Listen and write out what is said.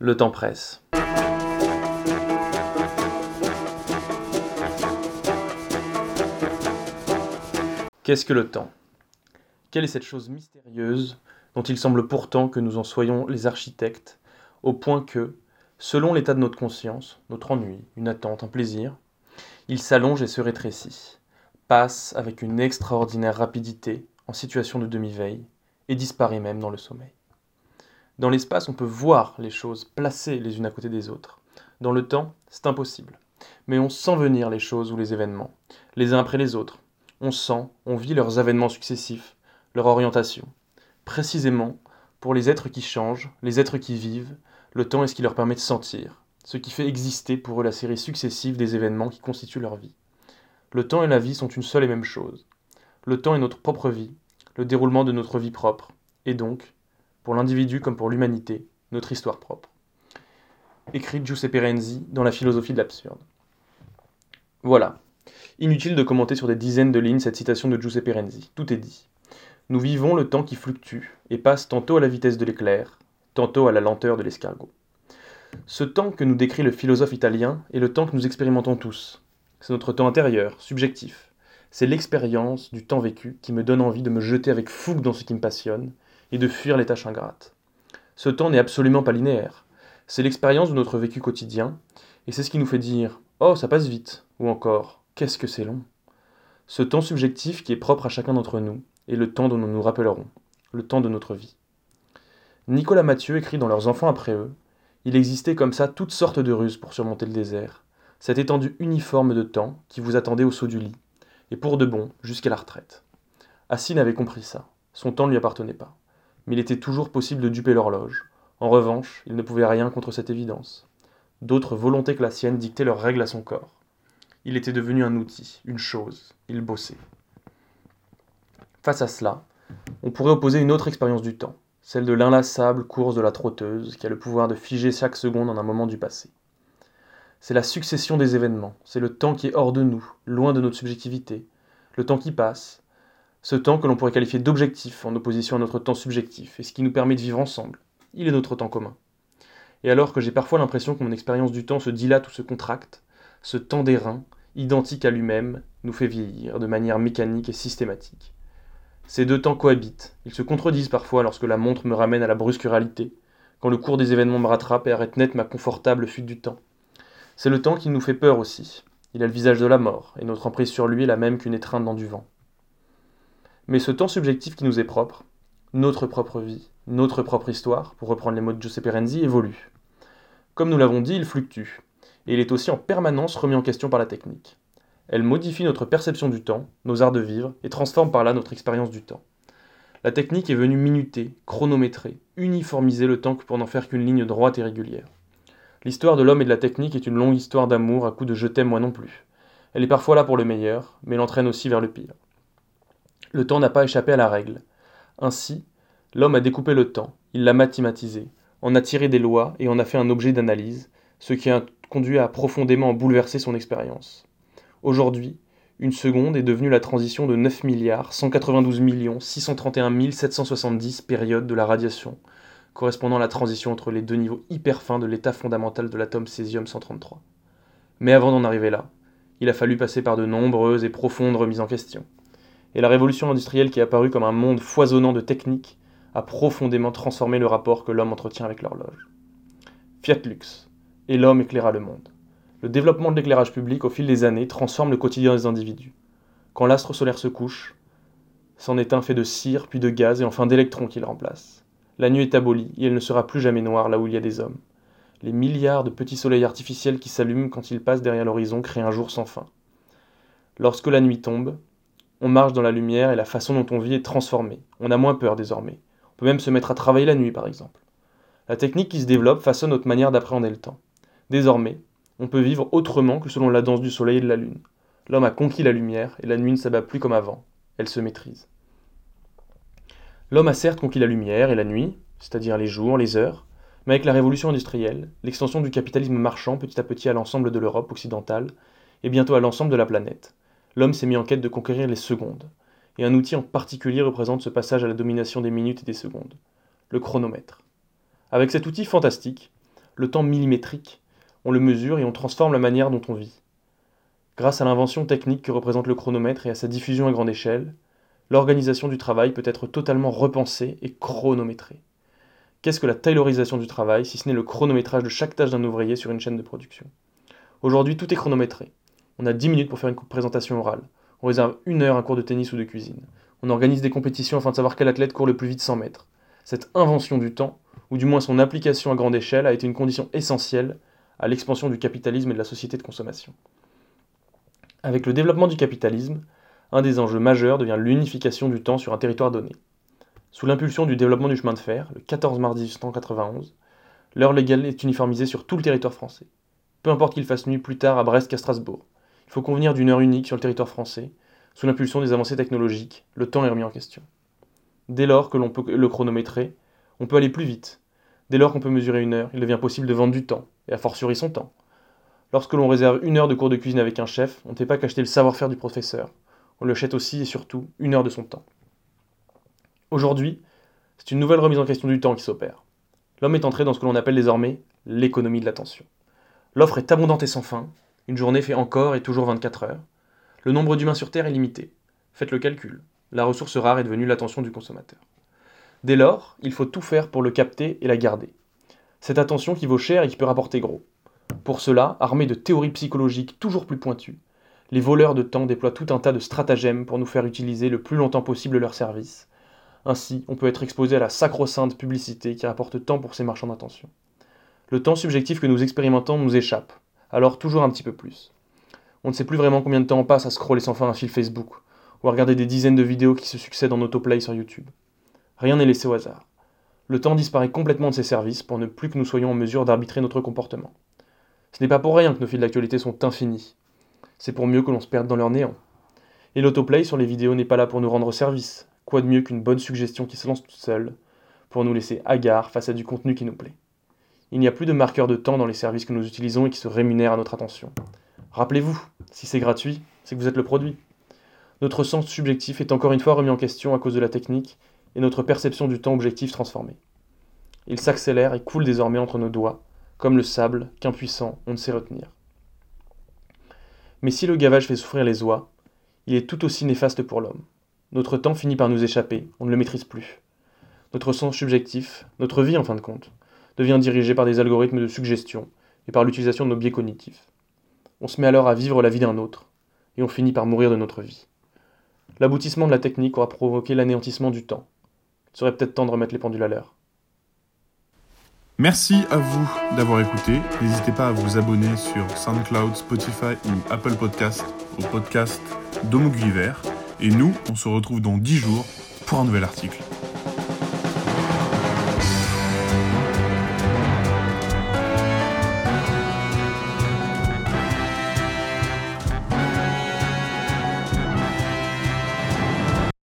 Le temps presse. Qu'est-ce que le temps? Quelle est cette chose mystérieuse dont il semble pourtant que nous en soyons les architectes, au point que, selon l'état de notre conscience, notre ennui, une attente, un plaisir, il s'allonge et se rétrécit, passe avec une extraordinaire rapidité en situation de demi-veille, et disparaît même dans le sommeil. Dans l'espace, on peut voir les choses placées les unes à côté des autres. Dans le temps, c'est impossible. Mais on sent venir les choses ou les événements, les uns après les autres, on sent, on vit leurs avènements successifs, leur orientation. Précisément, pour les êtres qui changent, les êtres qui vivent, le temps est ce qui leur permet de sentir, ce qui fait exister pour eux la série successive des événements qui constituent leur vie. Le temps et la vie sont une seule et même chose. Le temps est notre propre vie, le déroulement de notre vie propre, et donc, pour l'individu comme pour l'humanité, notre histoire propre. Écrit Giuseppe Renzi dans La philosophie de l'absurde. Voilà, Inutile de commenter sur des dizaines de lignes cette citation de Giuseppe Renzi. Tout est dit. Nous vivons le temps qui fluctue et passe tantôt à la vitesse de l'éclair, tantôt à la lenteur de l'escargot. Ce temps que nous décrit le philosophe italien est le temps que nous expérimentons tous. C'est notre temps intérieur, subjectif. C'est l'expérience du temps vécu qui me donne envie de me jeter avec fougue dans ce qui me passionne et de fuir les tâches ingrates. Ce temps n'est absolument pas linéaire. C'est l'expérience de notre vécu quotidien et c'est ce qui nous fait dire Oh, ça passe vite ou encore Qu'est-ce que c'est long Ce temps subjectif qui est propre à chacun d'entre nous est le temps dont nous nous rappellerons, le temps de notre vie. Nicolas Mathieu écrit dans Leurs enfants après eux Il existait comme ça toutes sortes de ruses pour surmonter le désert, cette étendue uniforme de temps qui vous attendait au saut du lit, et pour de bon jusqu'à la retraite. Assine avait compris ça, son temps ne lui appartenait pas, mais il était toujours possible de duper l'horloge. En revanche, il ne pouvait rien contre cette évidence. D'autres volontés que la sienne dictaient leurs règles à son corps. Il était devenu un outil, une chose. Il bossait. Face à cela, on pourrait opposer une autre expérience du temps, celle de l'inlassable course de la trotteuse qui a le pouvoir de figer chaque seconde en un moment du passé. C'est la succession des événements, c'est le temps qui est hors de nous, loin de notre subjectivité, le temps qui passe, ce temps que l'on pourrait qualifier d'objectif en opposition à notre temps subjectif, et ce qui nous permet de vivre ensemble. Il est notre temps commun. Et alors que j'ai parfois l'impression que mon expérience du temps se dilate ou se contracte, ce temps d'airain, identique à lui-même, nous fait vieillir de manière mécanique et systématique. Ces deux temps cohabitent, ils se contredisent parfois lorsque la montre me ramène à la brusque réalité, quand le cours des événements me rattrape et arrête net ma confortable fuite du temps. C'est le temps qui nous fait peur aussi. Il a le visage de la mort, et notre emprise sur lui est la même qu'une étreinte dans du vent. Mais ce temps subjectif qui nous est propre, notre propre vie, notre propre histoire, pour reprendre les mots de Giuseppe Renzi, évolue. Comme nous l'avons dit, il fluctue, et il est aussi en permanence remis en question par la technique. Elle modifie notre perception du temps, nos arts de vivre, et transforme par là notre expérience du temps. La technique est venue minuter, chronométrer, uniformiser le temps pour n'en faire qu'une ligne droite et régulière. L'histoire de l'homme et de la technique est une longue histoire d'amour à coups de je t'aime moi non plus. Elle est parfois là pour le meilleur, mais l'entraîne aussi vers le pire. Le temps n'a pas échappé à la règle. Ainsi, l'homme a découpé le temps, il l'a mathématisé, en a tiré des lois et en a fait un objet d'analyse, ce qui a conduit à profondément bouleverser son expérience. Aujourd'hui, une seconde est devenue la transition de 9 milliards 192 millions 631 770 périodes de la radiation, correspondant à la transition entre les deux niveaux hyper fins de l'état fondamental de l'atome césium-133. Mais avant d'en arriver là, il a fallu passer par de nombreuses et profondes remises en question. Et la révolution industrielle qui est apparue comme un monde foisonnant de techniques a profondément transformé le rapport que l'homme entretient avec l'horloge. Fiat Lux, et l'homme éclaira le monde. Le développement de l'éclairage public au fil des années transforme le quotidien des individus. Quand l'astre solaire se couche, c'en est un fait de cire, puis de gaz et enfin d'électrons qu'il remplace. La nuit est abolie et elle ne sera plus jamais noire là où il y a des hommes. Les milliards de petits soleils artificiels qui s'allument quand ils passent derrière l'horizon créent un jour sans fin. Lorsque la nuit tombe, on marche dans la lumière et la façon dont on vit est transformée. On a moins peur désormais. On peut même se mettre à travailler la nuit par exemple. La technique qui se développe façonne notre manière d'appréhender le temps. Désormais, on peut vivre autrement que selon la danse du soleil et de la lune. L'homme a conquis la lumière et la nuit ne s'abat plus comme avant. Elle se maîtrise. L'homme a certes conquis la lumière et la nuit, c'est-à-dire les jours, les heures, mais avec la révolution industrielle, l'extension du capitalisme marchand petit à petit à l'ensemble de l'Europe occidentale et bientôt à l'ensemble de la planète, l'homme s'est mis en quête de conquérir les secondes. Et un outil en particulier représente ce passage à la domination des minutes et des secondes, le chronomètre. Avec cet outil fantastique, le temps millimétrique, on le mesure et on transforme la manière dont on vit. Grâce à l'invention technique que représente le chronomètre et à sa diffusion à grande échelle, l'organisation du travail peut être totalement repensée et chronométrée. Qu'est-ce que la taylorisation du travail si ce n'est le chronométrage de chaque tâche d'un ouvrier sur une chaîne de production? Aujourd'hui, tout est chronométré. On a 10 minutes pour faire une présentation orale. On réserve une heure un cours de tennis ou de cuisine. On organise des compétitions afin de savoir quel athlète court le plus vite 100 mètres. Cette invention du temps, ou du moins son application à grande échelle, a été une condition essentielle à l'expansion du capitalisme et de la société de consommation. Avec le développement du capitalisme, un des enjeux majeurs devient l'unification du temps sur un territoire donné. Sous l'impulsion du développement du chemin de fer, le 14 mars 1891, l'heure légale est uniformisée sur tout le territoire français. Peu importe qu'il fasse nuit plus tard à Brest qu'à Strasbourg. Il faut convenir d'une heure unique sur le territoire français. Sous l'impulsion des avancées technologiques, le temps est remis en question. Dès lors que l'on peut le chronométrer, on peut aller plus vite. Dès lors qu'on peut mesurer une heure, il devient possible de vendre du temps, et à fortiori son temps. Lorsque l'on réserve une heure de cours de cuisine avec un chef, on ne fait pas qu'acheter le savoir-faire du professeur, on le achète aussi et surtout une heure de son temps. Aujourd'hui, c'est une nouvelle remise en question du temps qui s'opère. L'homme est entré dans ce que l'on appelle désormais l'économie de l'attention. L'offre est abondante et sans fin, une journée fait encore et toujours 24 heures. Le nombre d'humains sur Terre est limité. Faites le calcul. La ressource rare est devenue l'attention du consommateur. Dès lors, il faut tout faire pour le capter et la garder. Cette attention qui vaut cher et qui peut rapporter gros. Pour cela, armés de théories psychologiques toujours plus pointues, les voleurs de temps déploient tout un tas de stratagèmes pour nous faire utiliser le plus longtemps possible leurs services. Ainsi, on peut être exposé à la sacro-sainte publicité qui rapporte tant pour ces marchands d'attention. Le temps subjectif que nous expérimentons nous échappe, alors toujours un petit peu plus. On ne sait plus vraiment combien de temps on passe à scroller sans fin un fil Facebook, ou à regarder des dizaines de vidéos qui se succèdent en autoplay sur YouTube. Rien n'est laissé au hasard. Le temps disparaît complètement de ses services pour ne plus que nous soyons en mesure d'arbitrer notre comportement. Ce n'est pas pour rien que nos fils d'actualité sont infinis. C'est pour mieux que l'on se perde dans leur néant. Et l'autoplay sur les vidéos n'est pas là pour nous rendre service. Quoi de mieux qu'une bonne suggestion qui se lance toute seule pour nous laisser hagards face à du contenu qui nous plaît. Il n'y a plus de marqueur de temps dans les services que nous utilisons et qui se rémunèrent à notre attention. Rappelez-vous, si c'est gratuit, c'est que vous êtes le produit. Notre sens subjectif est encore une fois remis en question à cause de la technique et notre perception du temps objectif transformée. Il s'accélère et coule désormais entre nos doigts, comme le sable qu'impuissant on ne sait retenir. Mais si le gavage fait souffrir les oies, il est tout aussi néfaste pour l'homme. Notre temps finit par nous échapper, on ne le maîtrise plus. Notre sens subjectif, notre vie en fin de compte, devient dirigé par des algorithmes de suggestion et par l'utilisation de nos biais cognitifs. On se met alors à vivre la vie d'un autre, et on finit par mourir de notre vie. L'aboutissement de la technique aura provoqué l'anéantissement du temps, il serait peut-être temps de remettre les pendules à l'heure. Merci à vous d'avoir écouté. N'hésitez pas à vous abonner sur SoundCloud, Spotify ou Apple Podcast au podcast d'Homo Et nous, on se retrouve dans 10 jours pour un nouvel article.